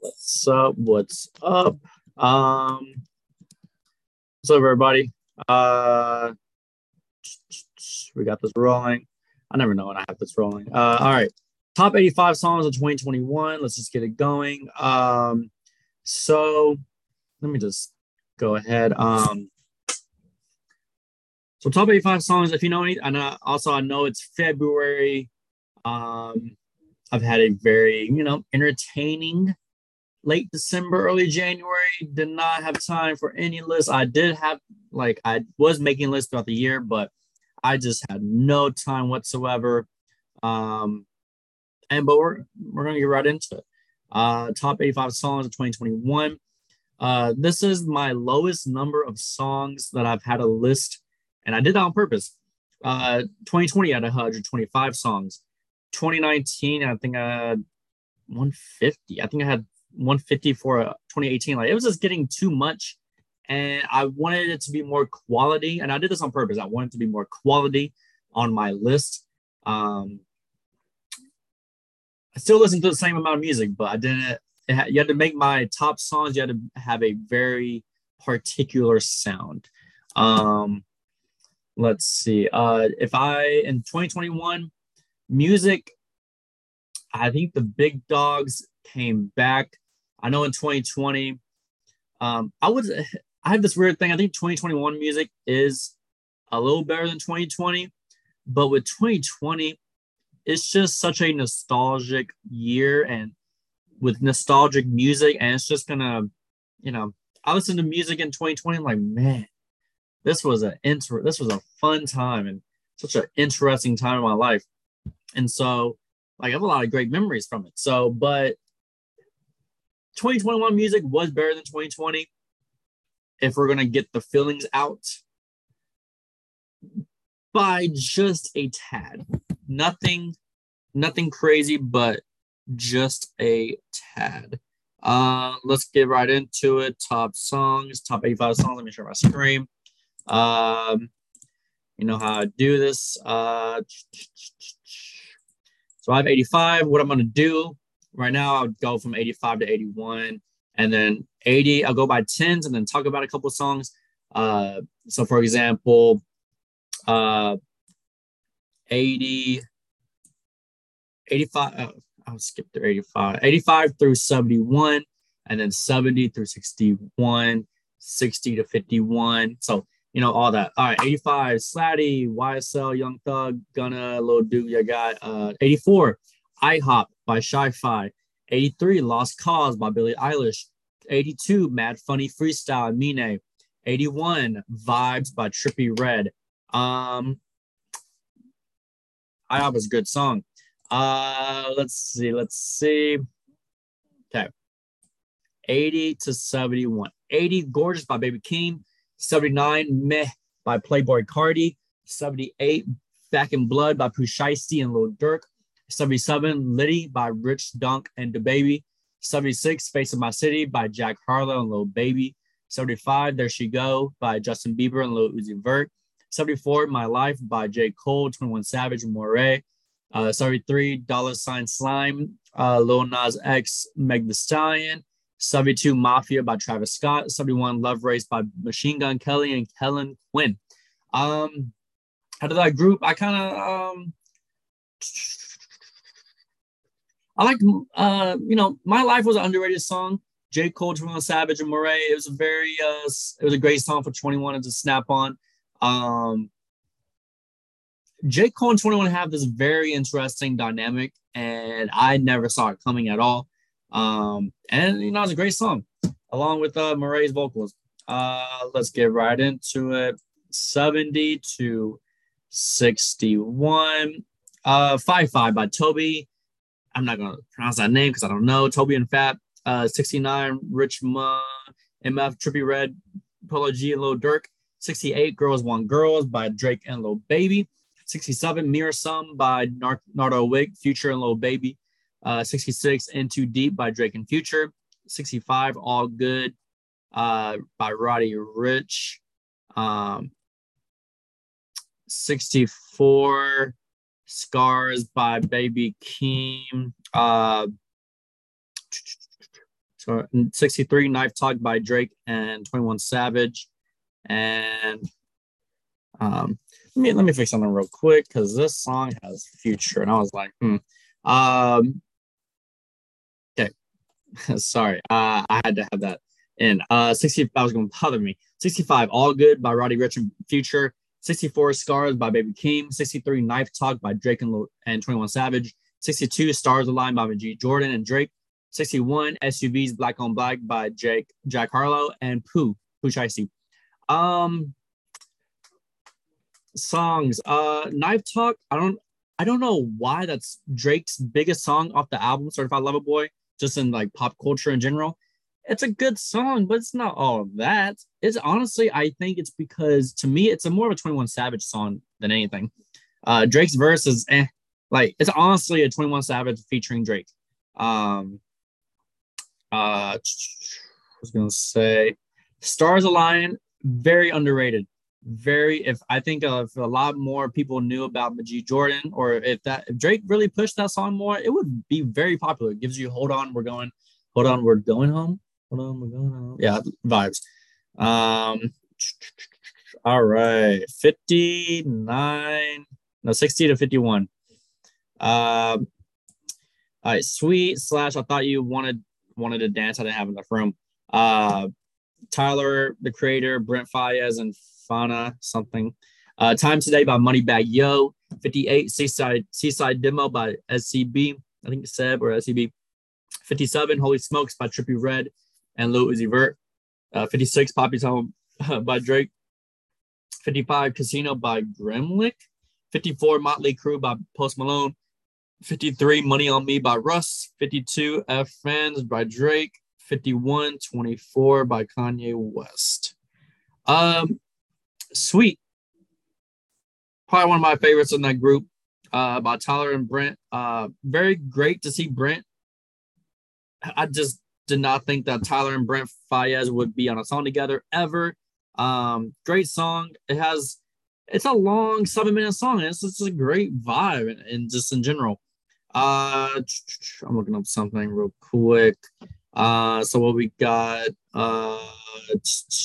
What's up? What's up? Um, what's up, everybody? Uh, we got this rolling. I never know when I have this rolling. Uh, all right, top 85 songs of 2021. Let's just get it going. Um, so let me just go ahead. Um, so top 85 songs. If you know any, and also I know it's February. Um, I've had a very you know entertaining late December, early January. Did not have time for any lists. I did have like I was making lists throughout the year, but I just had no time whatsoever. Um, and but we're we're gonna get right into it. Uh, top 85 songs of 2021. Uh, this is my lowest number of songs that I've had a list, and I did that on purpose. Uh, 2020 I had 125 songs. 2019, I think I had 150. I think I had 150 for 2018. Like it was just getting too much. And I wanted it to be more quality. And I did this on purpose. I wanted to be more quality on my list. Um, I still listen to the same amount of music, but I didn't. You had to make my top songs. You had to have a very particular sound. Um, let's see. Uh, if I in 2021, music, I think the big dogs came back. I know in 2020, um, I was I have this weird thing. I think 2021 music is a little better than 2020, but with 2020, it's just such a nostalgic year and with nostalgic music, and it's just gonna, you know, I listened to music in 2020. I'm like, man, this was an inter- this was a fun time and such an interesting time in my life. And so like I have a lot of great memories from it. So, but 2021 music was better than 2020 if we're going to get the feelings out by just a tad. Nothing nothing crazy but just a tad. Uh, let's get right into it. Top songs, top 85 songs. Let me share my screen. Um, you know how I do this. Uh, so I have 85. What I'm going to do right now, I'll go from 85 to 81. And then 80, I'll go by 10s and then talk about a couple songs. Uh, so, for example, uh, 80, 85, uh, I'll skip through 85, 85 through 71, and then 70 through 61, 60 to 51. So you know, all that. All right, 85, Slatty, YSL, Young Thug, Gunna, Lil Duke, you got uh 84, IHOP by Shi-Fi, 83, Lost Cause by Billie Eilish, 82, Mad Funny Freestyle, Mine, 81, Vibes by Trippie Redd. Um IHOP is a good song. Uh let's see, let's see. Okay. 80 to 71. 80, Gorgeous by Baby Keem. 79, Meh by Playboi Carti. 78, Back in Blood by Pooh Shiesty and Lil Durk. 77, Litty by Rich Dunk and DaBaby. 76, Face of My City by Jack Harlow and Lil Baby. 75, There She Go by Justin Bieber and Lil Uzi Vert. 74, My Life by J. Cole, 21 Savage, and Morray. Uh, 73, Dollar Sign Slime, uh, Lil Nas X, Meg The Stallion. 72 Mafia by Travis Scott, 71 Love Race by Machine Gun Kelly and Kellin Quinn. Um, out of that group, I kind of um, I like uh, you know, My Life was an underrated song. J. Cole, 21 Savage, and Morray. It was a very uh, it was a great song for 21 to snap on. Um, J. Cole and 21 have this very interesting dynamic, and I never saw it coming at all. Um, and you know, it's a great song along with uh Morray's vocals. Uh, let's get right into it. 70 to 61. Uh, 5 5 by Toby. I'm not gonna pronounce that name because I don't know. Toby and Fat. Uh, 69 Rich Ma, MF Trippie Redd, Polo G and Lil Durk. 68 Girls Want Girls by Drake and Lil Baby. 67 Mirror Some by Nardo Wick, Future and Lil Baby. Uh, 66, Into Deep by Drake and Future. 65, All Good uh, by Roddy Ricch. Um, 64, Scars by Baby Keem. Uh, 63 Knife Talk by Drake and 21 Savage. And um, let me let me fix something real quick because this song has future, and I was like, hmm. Um, okay, sorry, uh, I had to have that in. Uh, 60, I was going to bother me. 65, All Good by Roddy Ricch and Future. 64, Scars by Baby Keem. 63, Knife Talk by Drake and, and 21 Savage. 62, Stars Align by G Jordan and Drake. 61, SUVs Black on Black by Jake Jack Harlow and Pooh, Pooh Shiesty. Um, songs. Uh, Knife Talk. I don't. I don't know why that's Drake's biggest song off the album, Certified Lover Boy, just in like pop culture in general. It's a good song, but it's not all of that. It's honestly, I think it's because to me, it's a more of a 21 Savage song than anything. Uh, Drake's verse is eh, like it's honestly a 21 Savage featuring Drake. Um, uh, I was gonna say, Stars Align, very underrated very if I think if a lot more people knew about Majid Jordan or if that if Drake really pushed that song more, it would be very popular. It gives you hold on, we're going, hold on, we're going home. Going. Yeah, vibes. Um all right, 59, no, 60 to 51. Um all right, sweet slash I thought you wanted wanted to dance, I didn't have enough room. Uh Tyler, the creator, Brent Faiyaz, and Fana something. Uh, Time Today by Moneybagg Yo. 58 Seaside Seaside Demo by SCB. I think Seb or SCB. 57 Holy Smokes by Trippie Redd and Lil Uzi Vert. Uh, 56 Papi's Home by Drake. 55 Casino by Gremlick. 54 Motley Crew by Post Malone. 53 Money on Me by Russ. 52 F Friends by Drake. 51 24 by Kanye West. Um, Sweet. Probably one of my favorites in that group uh, by Tyler and Brent. Uh, very great to see Brent. I just did not think that Tyler and Brent Faiyaz would be on a song together ever. Um, great song. It has, it's a long seven minute song. It's just a great vibe and, and just in general. Uh, I'm looking up something real quick. Uh, so what we got? Uh,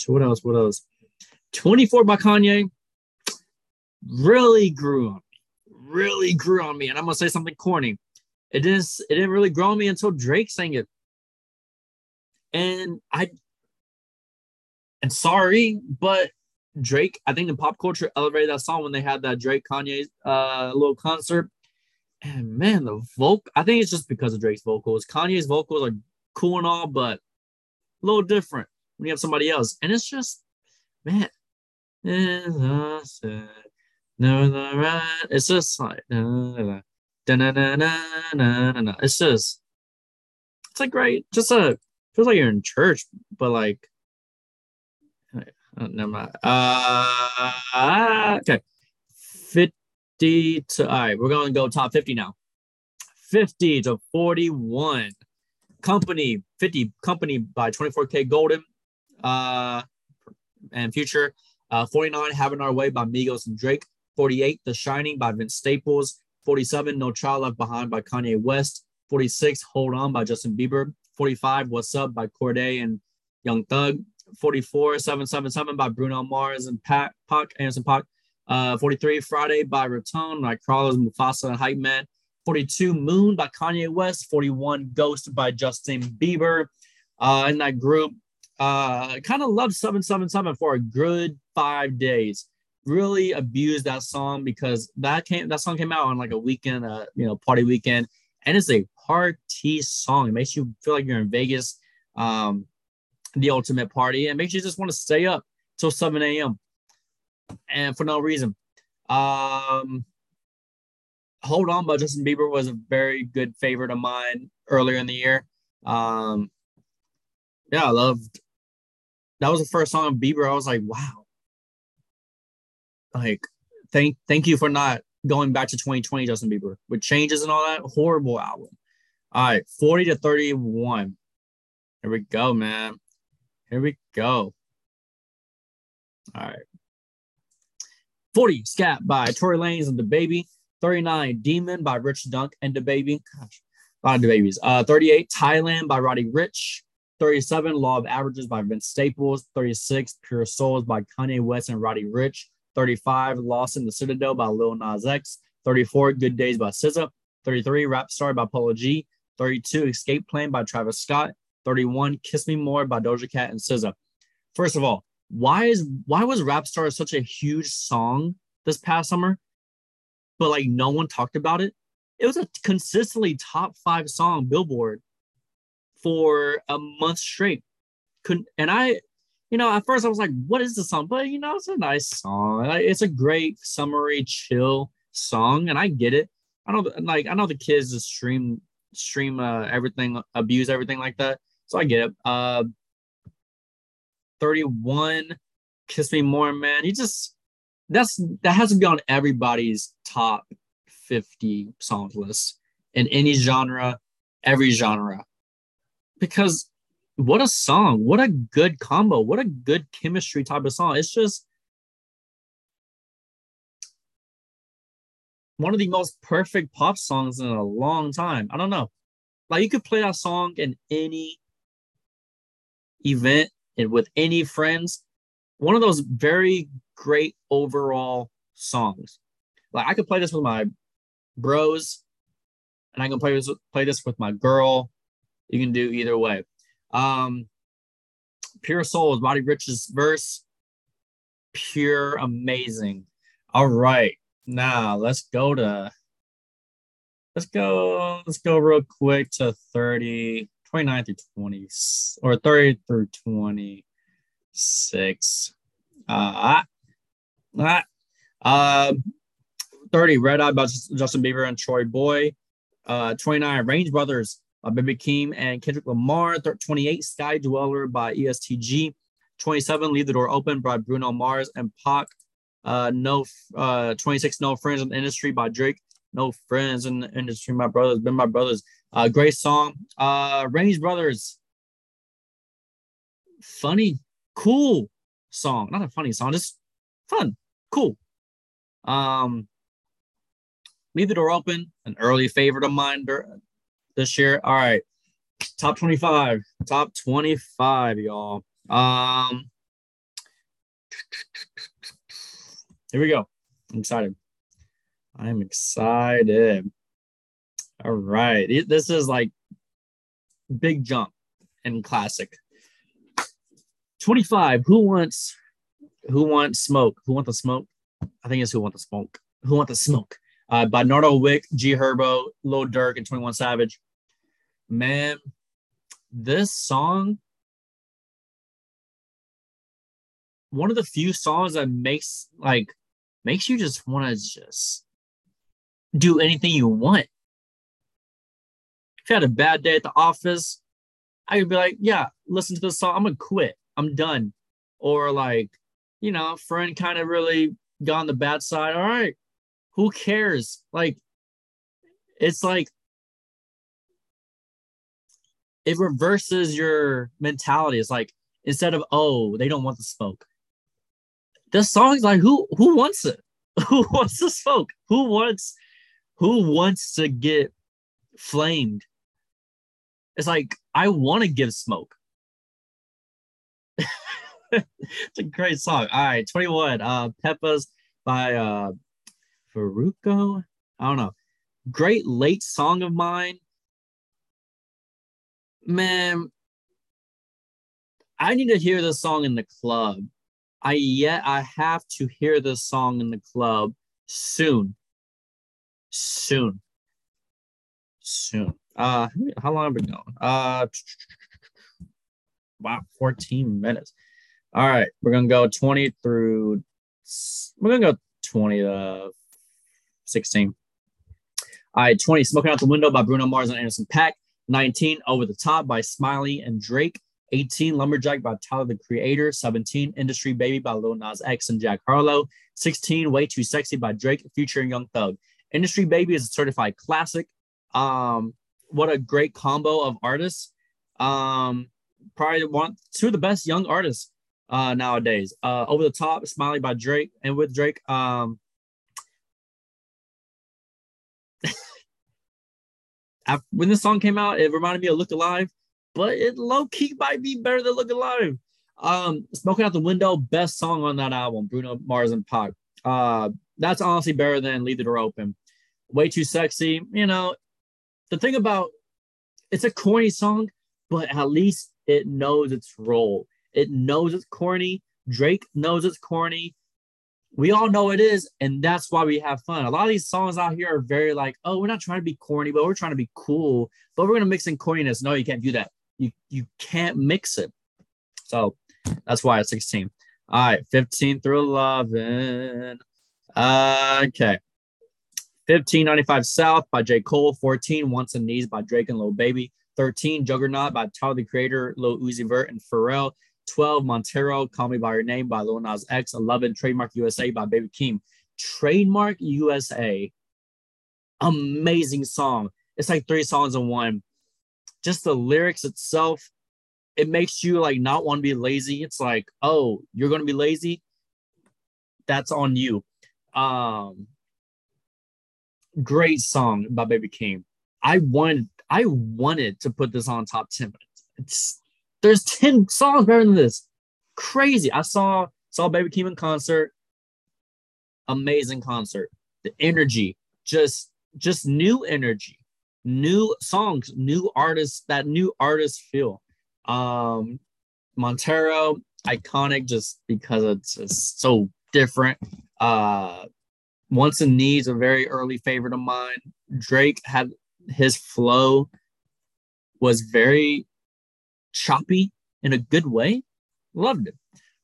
what else? What else? 24 by Kanye really grew on me. Really grew on me. And I'm gonna say something corny. It didn't it didn't really grow on me until Drake sang it. And I and sorry, but Drake, I think the pop culture elevated that song when they had that Drake Kanye uh little concert. And man, the vocal, I think it's just because of Drake's vocals. Kanye's vocals are cool and all, but a little different when you have somebody else. And it's just, man, it's just like it's just it's like great just a feels like you're in church but like never mind uh okay 50 to all right we're gonna go top 50 now 50 to 41 company 50 company by twenty-four K Golden, uh and future uh, 49, Having Our Way by Migos and Drake. 48, The Shining by Vince Staples. 47, No Child Left Behind by Kanye West. 46, Hold On by Justin Bieber. 45, What's Up by Cordae and Young Thug. 44, 777 by Bruno Mars and Pac, Pac Anderson Paak. Uh, 43, Friday by Riton, by Carlos Mufasa and Hype Man. 42, Moon by Kanye West. 41, Ghost by Justin Bieber. Uh, in that group, uh, kind of loved 777 for a good five days. Really abused that song because that came that song came out on like a weekend, uh, you know, party weekend, and it's a party song. It makes you feel like you're in Vegas, um, the ultimate party, and makes you just want to stay up till 7 a.m. and for no reason. Um, Hold On by Justin Bieber was a very good favorite of mine earlier in the year. Um, yeah, I loved that was the first song of Bieber. I was like, wow. Like, thank thank you for not going back to 2020, Justin Bieber, with changes and all that. Horrible album. All right, 40 to 31. Here we go, man. Here we go. All right. 40, Scat by Tory Lanez and DaBaby. 39, Demon by Rich Dunk and DaBaby. Gosh, a lot of DaBabies. Uh, 38, Thailand by Roddy Ricch. 37, Law of Averages by Vince Staples. 36, Pure Souls by Kanye West and Roddy Ricch. 35, Lost in the Citadel by Lil Nas X. 34, Good Days by SZA. 33, Rap Star by Polo G. 32, Escape Plan by Travis Scott. 31, Kiss Me More by Doja Cat and SZA. First of all, why is why was Rap Star such a huge song this past summer, but like no one talked about it? It was a consistently top five song Billboard for a month straight. Couldn't and I, you know, at first I was like, "What is the song?" But you know, it's a nice song. It's a great summery chill song, and I get it. I know, like, I know the kids just stream stream uh, everything, abuse everything like that. So I get it. Uh, 31, Kiss Me More, man. He just that's that has to be on everybody's top 50 songs list in any genre, every genre. Because what a song, what a good combo, what a good chemistry type of song. It's just one of the most perfect pop songs in a long time. I don't know. Like you could play that song in any event and with any friends. One of those very great overall songs. Like I could play this with my bros, and I can play this play this with my girl. You can do either way. Um, Pure Souls, Roddy Ricch's verse, pure amazing. All right, now let's go to let's go let's go real quick to 30 29 through 20 or 30 through 26 uh uh, uh 30 red eye by justin bieber and TroyBoi. Uh 29 range brothers by baby keem and kendrick lamar 28 sky dweller by EST Gee 27 leave the door open by bruno mars and Pac. uh no uh 26 no friends in the industry by drake no friends in the industry. My brothers, been my brothers. Uh, great song. Uh, Range Brothers. Funny, cool song. Not a funny song, just fun, cool. Um, leave the door open. An early favorite of mine this year. All right, top twenty-five. Top twenty-five, y'all. Um, here we go. I'm excited. I'm excited. All right. This is like big jump and classic. 25. Who wants who wants smoke? Who want the smoke? I think it's who want the smoke. Who want the smoke? Uh, by Nardo Wick, G Herbo, Lil Durk, and 21 Savage. Man, this song, one of the few songs that makes like makes you just want to just do anything you want. If you had a bad day at the office, I could be like, yeah, listen to this song. I'm gonna quit. I'm done. Or like, you know, friend kind of really got on the bad side. All right, who cares? Like, it's like it reverses your mentality. It's like instead of oh, they don't want the smoke. This song's like who who wants it? Who wants the smoke? Who wants who wants to get flamed? It's like I want to give smoke. it's a great song. All right, 21. Uh Pepas by uh Farruko. I don't know. Great late song of mine. Man, I need to hear this song in the club. I yet I have to hear this song in the club soon soon. Soon. Uh, how long have we going? Uh, wow, 14 minutes. All right, we're gonna go 20 through. We're gonna go 20 to 16. All right, 20. Smoking Out the Window by Bruno Mars and Anderson .Paak. 19. Over the Top by Smiley and Drake. 18. Lumberjack by Tyler the Creator. 17. Industry Baby by Lil Nas X and Jack Harlow. 16. Way Too Sexy by Drake, featuring Young Thug. Industry Baby is a certified classic. Um, what a great combo of artists. Um, probably one two of the best young artists uh, nowadays. Uh, Over the Top, Smiley by Drake, and with Drake, um, when this song came out, it reminded me of Look Alive. but it low key might be better than Look Alive. Um, Smoking Out the Window, best song on that album, Bruno Mars and Pac. Uh, that's honestly better than Leave the Door Open. Way Too Sexy, you know. The thing about it's a corny song, but at least it knows its role. It knows it's corny. Drake knows it's corny. We all know it is, and that's why we have fun. A lot of these songs out here are very like, oh, we're not trying to be corny, but we're trying to be cool. But we're gonna mix in corniness. No, you can't do that. You you can't mix it. So that's why it's 16. All right, 15 through 11. Uh, okay. 1595 South by J. Cole. 14 Wants and Needs by Drake and Lil Baby. 13 Juggernaut by Tyler the Creator, Lil Uzi Vert, and Pharrell. 12 Montero, Call Me By Your Name by Lil Nas X. 11 Trademark USA by Baby Keem. Trademark USA. Amazing song. It's like three songs in one. Just the lyrics itself, it makes you like not want to be lazy. It's like, oh, you're gonna be lazy. That's on you. Um great song by Baby Keem. I wanted I wanted to put this on top 10 It's there's 10 songs better than this. Crazy. I saw saw Baby Keem in concert. Amazing concert. The energy, just just new energy, new songs, new artists, that new artist feel. Um Montero, iconic just because it's just so different. Uh Wants and Needs, a very early favorite of mine. Drake had his flow was very choppy in a good way. Loved it.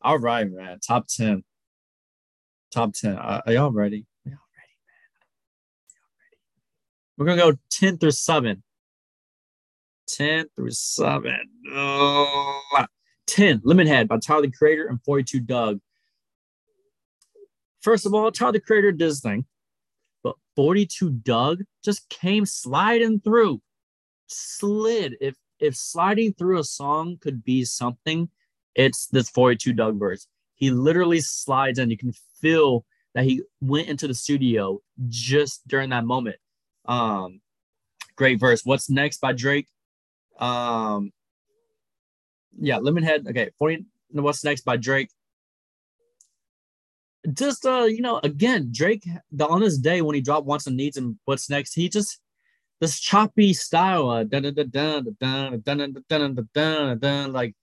All right, man. Top 10. Top 10. Are, are y'all ready? Are y'all ready, man? Y'all ready? We're going to go 10 through 7. 10 through 7. Oh. 10, Lemonhead by Tyler the Creator and 42 Dugg. First of all, Tyler the Creator did his thing, but 42 Dugg just came sliding through, slid. If if sliding through a song could be something, it's this 42 Dugg verse. He literally slides and you can feel that he went into the studio just during that moment. Um, great verse. What's next by Drake? Um, yeah, Lemonhead. Okay, 40. What's next by Drake? Just uh, you know, again, Drake the on this day when he dropped Wants and Needs and What's Next, he just this choppy style, uh, dun, like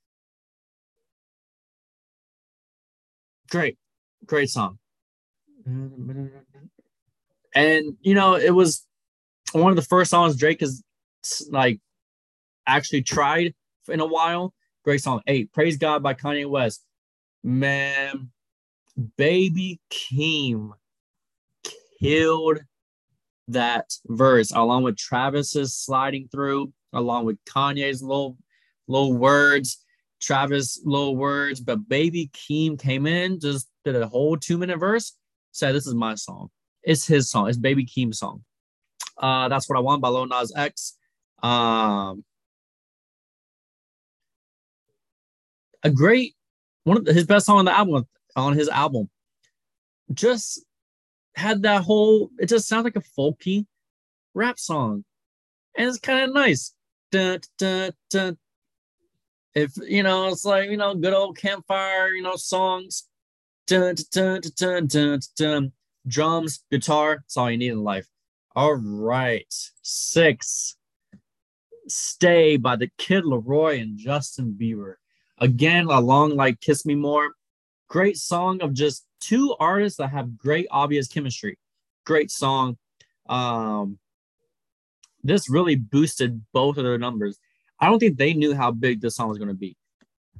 great, great song. And you know, it was one of the first songs Drake has like actually tried in a while. Great song. Eight, Praise God by Kanye West. Man, Baby Keem killed that verse along with Travis's sliding through, along with Kanye's little little words, Travis little words, but Baby Keem came in, just did a whole two minute verse, said this is my song. It's his song. It's Baby Keem's song. Uh, that's what I want by Lil Nas X. Um, a great one of his best song on the album on his album. Just had that whole it just sounds like a folky rap song. And it's kind of nice. Dun, dun, dun. if you know it's like you know good old campfire you know songs. Dun, dun, dun, dun, dun, drums guitar that's all you need in life. All right. Six. Stay by the kid LAROI and justin bieber. Again along like kiss me more. Great song of just two artists that have great obvious chemistry. Great song. Um, this really boosted both of their numbers. I don't think they knew how big this song was going to be.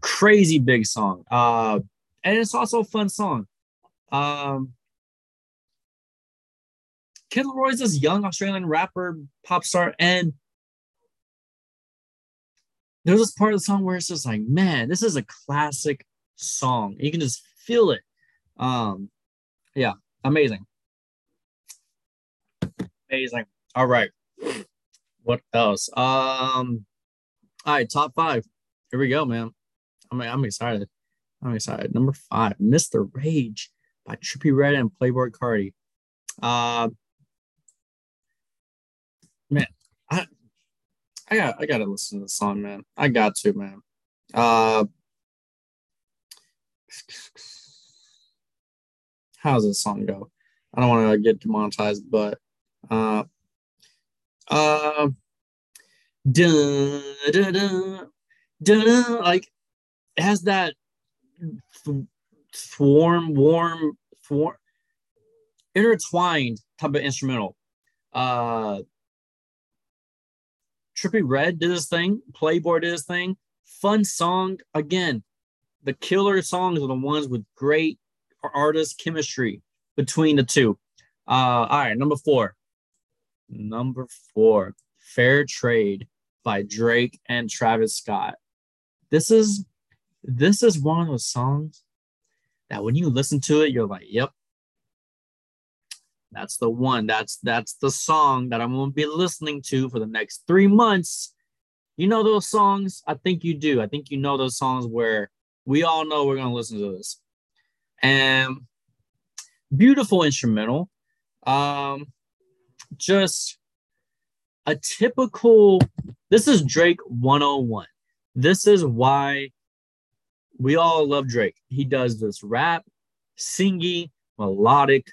Crazy big song. Uh, and it's also a fun song. Um, Kid LAROI's this young Australian rapper, pop star, and there's this part of the song where it's just like, man, this is a classic song. You can just feel it. Um, yeah, amazing. Amazing. All right. What else? Um, all right, top five. Here we go, man. I'm I'm excited. I'm excited. Number five, Mr. Rage by Trippie Redd and Playboi Carti. Uh, man, I I got I gotta listen to the song, man. I got to, man. Uh how does this song go? I don't want to get demonetized, but uh uh dun, dun, dun, dun, like it has that swarm, warm, swarm, intertwined type of instrumental. Uh Trippie Redd did his thing, Playboi did his thing. Fun song. Again, the killer songs are the ones with great artist chemistry between the two. Uh, all right, number four. Number four, Fair Trade by Drake and Travis Scott. This is this is one of those songs that when you listen to it, you're like, yep, that's the one. That's that's the song that I'm gonna be listening to for the next three months. You know those songs? I think you do. I think you know those songs where we all know we're gonna listen to this. And beautiful instrumental. Um, just a typical. This is Drake 101. This is why we all love Drake. He does this rap, singy, melodic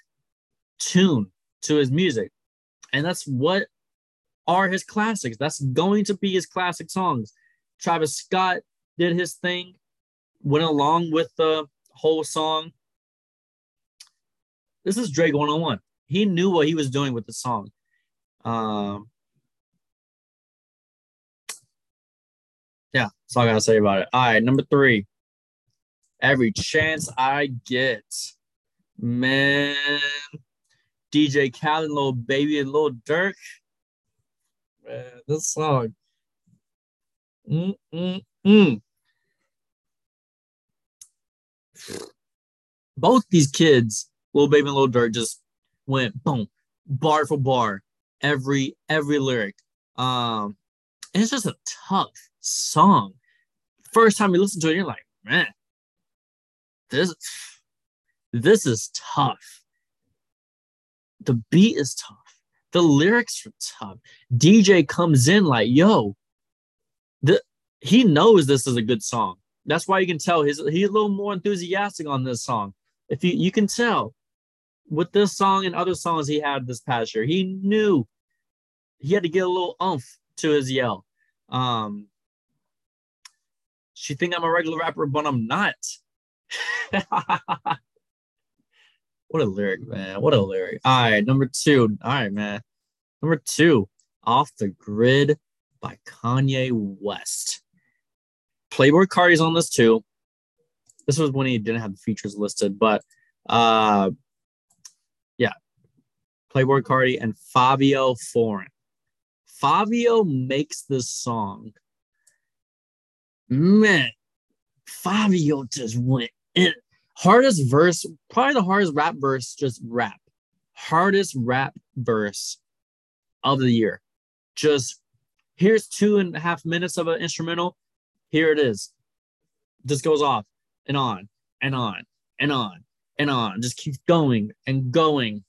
tune to his music. And that's what are his classics. That's going to be his classic songs. Travis Scott did his thing, went along with the whole song. This is Drake 101. He knew what he was doing with the song. Um, yeah, that's all I gotta say about it. All right, number three. Every chance I get, man. DJ Khaled, little Baby, and Lil Durk. Man, this song. Mm-mm-mm. Both these kids, Little Baby and Lil Durk, just went boom, bar for bar, every every lyric. Um, and it's just a tough song. First time you listen to it, you're like, man, this this is tough the beat is tough. The lyrics are tough. DJ comes in like, yo, the he knows this is a good song. That's why you can tell he's he's a little more enthusiastic on this song. If you you can tell with this song and other songs he had this past year, he knew he had to get a little umph to his yell. Um, she think I'm a regular rapper, but I'm not. What a lyric, man. What a lyric. All right, number two. All right, man. Number two, Off the Grid by Kanye West. Playboi Carti's on this too. This was when he didn't have the features listed, but uh yeah. Playboi Carti and Fivio Foreign. Fivio makes this song. Man, Fivio just went in hardest verse, probably the hardest rap verse, just rap. Hardest rap verse of the year. Just here's two and a half minutes of an instrumental. Here it is. This goes off and on and on and on and on. Just keeps going and going.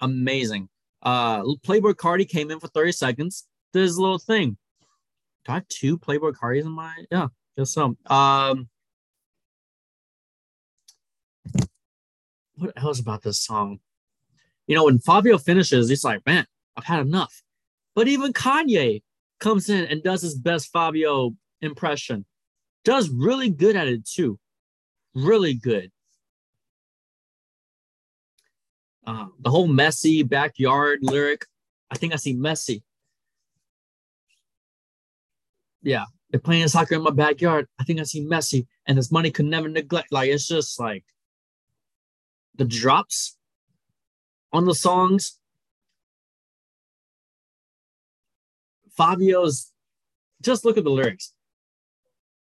Amazing. Uh Playboi Carti came in for 30 seconds. Did his little thing. Do I have two Playboi Cartis in my yeah, guess so. Um what else about this song? You know, when Fivio finishes, he's like, man, I've had enough. But even Kanye comes in and does his best Fivio impression. Does really good at it too. Really good. Uh, the whole Messi backyard lyric. I think I see Messi. Yeah, they're playing soccer in my backyard. I think I see Messi, and this money could never neglect. Like it's just like the drops on the songs. Fivio's just look at the lyrics.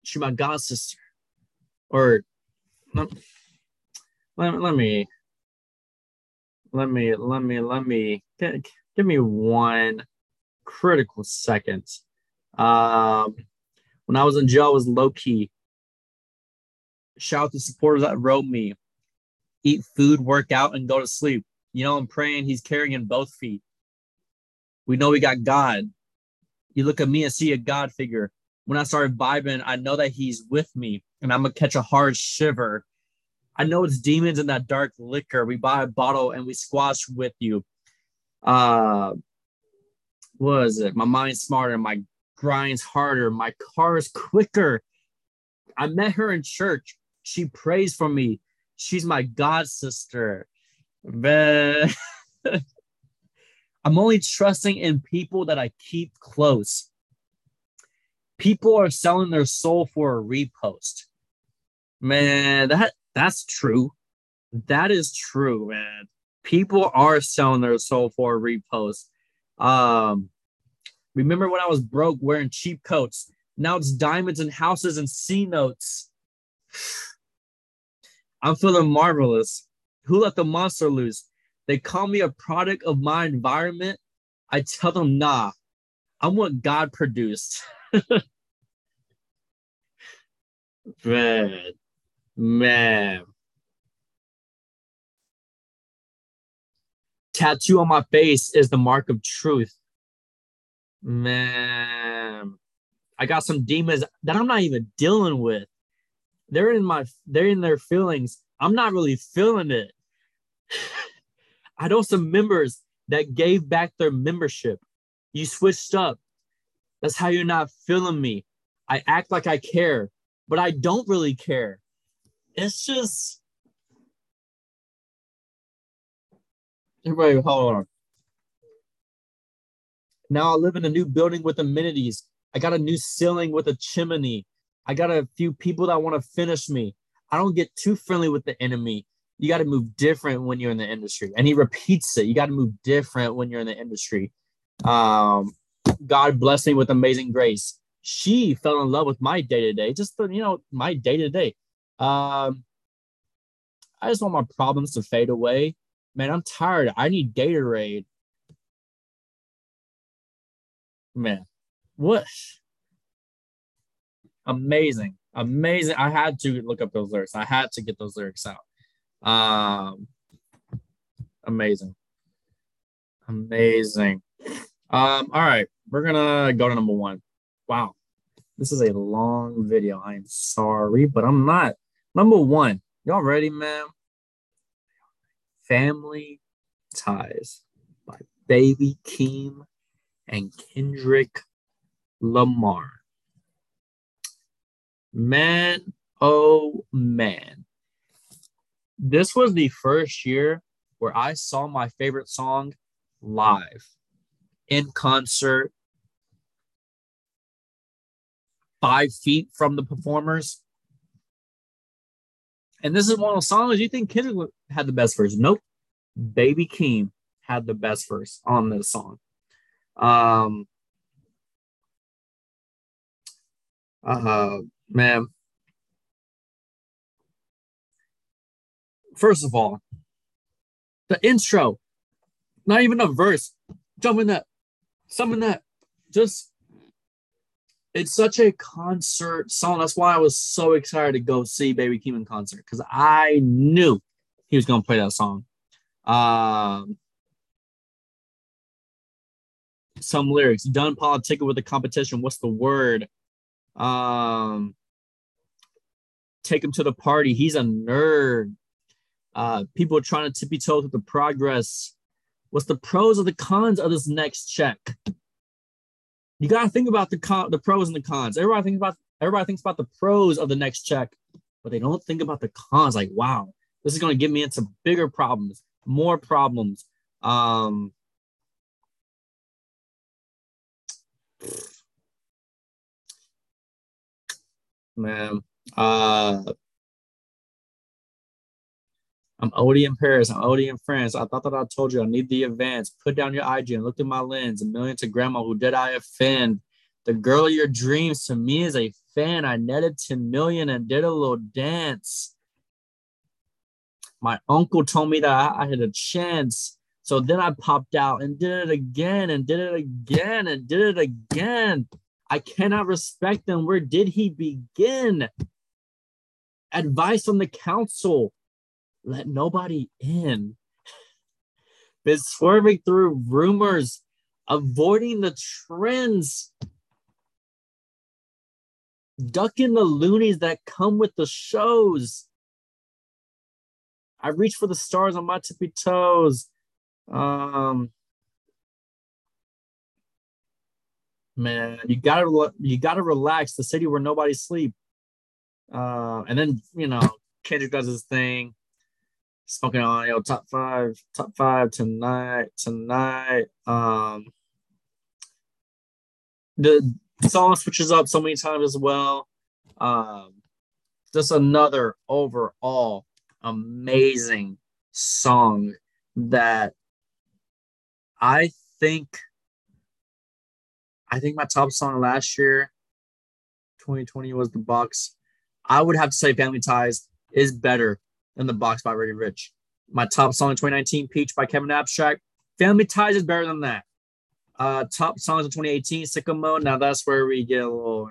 She my god sister. Or let, let, let me let me let me let me give me one critical second. Um when I was in jail, I was low key. Shout out to supporters that wrote me eat food, work out, and go to sleep. You know, I'm praying he's carrying both feet. We know we got God. You look at me and see a God figure. When I start vibing, I know that He's with me, and I'm gonna catch a hard shiver. I know it's demons in that dark liquor. We buy a bottle and we squash with you. Uh, what is it? My mind's smarter, my grind's harder, my car is quicker. I met her in church. She prays for me. She's my god sister. I'm only trusting in people that I keep close. People are selling their soul for a repost. Man, that that's true. That is true, man. People are selling their soul for a repost. Um, remember when I was broke wearing cheap coats? Now it's diamonds and houses and C notes. I'm feeling marvelous. Who let the monster loose? They call me a product of my environment. I tell them, nah, I'm what God produced. man, man. Tattoo on my face is the mark of truth. Man, I got some demons that I'm not even dealing with. They're in my, they're in their feelings. I'm not really feeling it. I know some members that gave back their membership. You switched up. That's how you're not feeling me. I act like I care, but I don't really care. It's just. Everybody, hold on. Now I live in a new building with amenities. I got a new ceiling with a chimney. I got a few people that want to finish me. I don't get too friendly with the enemy you got to move different when you're in the industry. And he repeats it. You got to move different when you're in the industry. Um, God bless me with amazing grace. She fell in love with my day to day, just you know, my day to day. Um, I just want my problems to fade away. Man, I'm tired. I need Gatorade. Man, what? Amazing. Amazing. I had to look up those lyrics. I had to get those lyrics out. Um, amazing. Amazing. Um, all right, we're gonna go to number one. Wow, this is a long video. I'm sorry, but I'm not. Number one, y'all ready, man? Family Ties by Baby Keem and Kendrick Lamar. Man, oh man this was the first year where I saw my favorite song live in concert, five feet from the performers. And this is one of the songs you think Kendrick had the best verse. Nope. Baby Keem had the best verse on this song. Um, uh, man, First of all, the intro, not even a verse, jump in that, some in that. Just, it's such a concert song. That's why I was so excited to go see Baby Keem in concert because I knew he was to play that song. Um, some lyrics done politicking with the competition. What's the word? Um, take him to the party. He's a nerd uh, people trying to tippy toe with the progress. What's the pros or the cons of this next check? You got to think about the con, the pros and the cons. Everybody thinks about everybody thinks about the pros of the next check, but they don't think about the cons. Like, wow, this is going to get me into bigger problems, more problems. Um, man, uh, I'm OD in Paris. I'm OD in France. I thought that I told you I need the advance. Put down your IG and look through my lens. A million to grandma who did I offend? The girl of your dreams to me is a fan. I netted 10 million and did a little dance. My uncle told me that I, I had a chance. So then I popped out and did it again and did it again and did it again. I cannot respect them. Where did he begin? Advice from the council let nobody in. Been swerving through rumors avoiding the trends, ducking the loonies that come with the shows. I reach for the stars on my tippy toes. Um, man, you gotta you gotta relax. The city where nobody sleep. Uh, and then you know Kendrick does his thing, smoking on yo top five, top five tonight, tonight. Um, the song switches up so many times as well. Um, just another overall amazing song that I think I think my top song last year, 2020, was the box. I would have to say Family Ties is better than the box by Roddy Ricch. My top song in 2019, Peach by Kevin Abstract. Family Ties is better than that. Uh, top songs in 2018, Sicko Mode. Now that's where we get a little,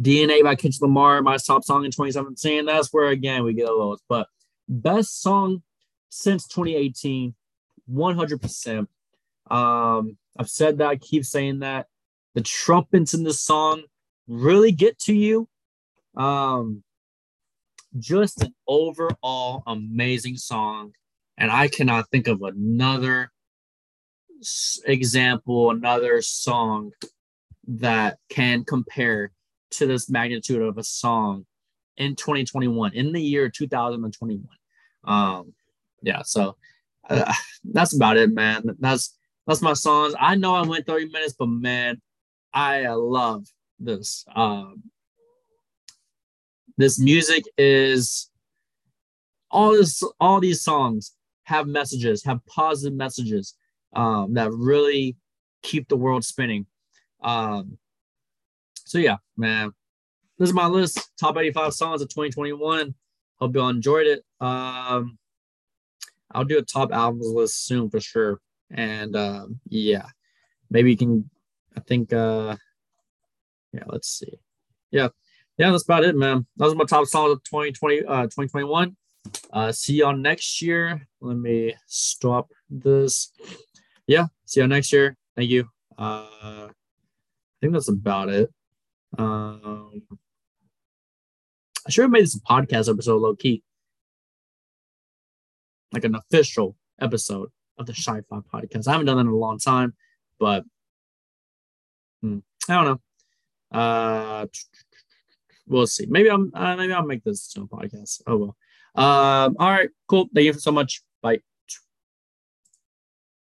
DNA by Kendrick Lamar, my top song in 2017. That's where again we get a little. But best song since 2018, 100%. Um, I've said that, I keep saying that. The trumpets in the song really get to you. Um, just an overall amazing song. And I cannot think of another example, another song that can compare to this magnitude of a song in 2021, in the year 2021. Um, yeah, so uh, that's about it, man. That's that's my songs. I know I went 30 minutes, but man, I love this. Um, this music is all this all these songs have messages, have positive messages um, that really keep the world spinning. Um, so yeah, man, this is my list. Top 85 songs of 2021. Hope you all enjoyed it. Um, I'll do a top albums list soon for sure. And um, yeah, maybe you can. I think. uh Yeah, let's see. Yeah, yeah, that's about it, man. That was my top songs of 2020, uh, 2021. Uh, see y'all next year. Let me stop this. Yeah, see y'all next year. Thank you. Uh, I think that's about it. Um, I should have made this a podcast episode low key, like an official episode of the Shi-Fi podcast. I haven't done that in a long time, but hmm, I don't know. Uh, we'll see. Maybe I'm uh, maybe I'll make this to a podcast. Oh well. Um, all right, cool. Thank you so much. Bye.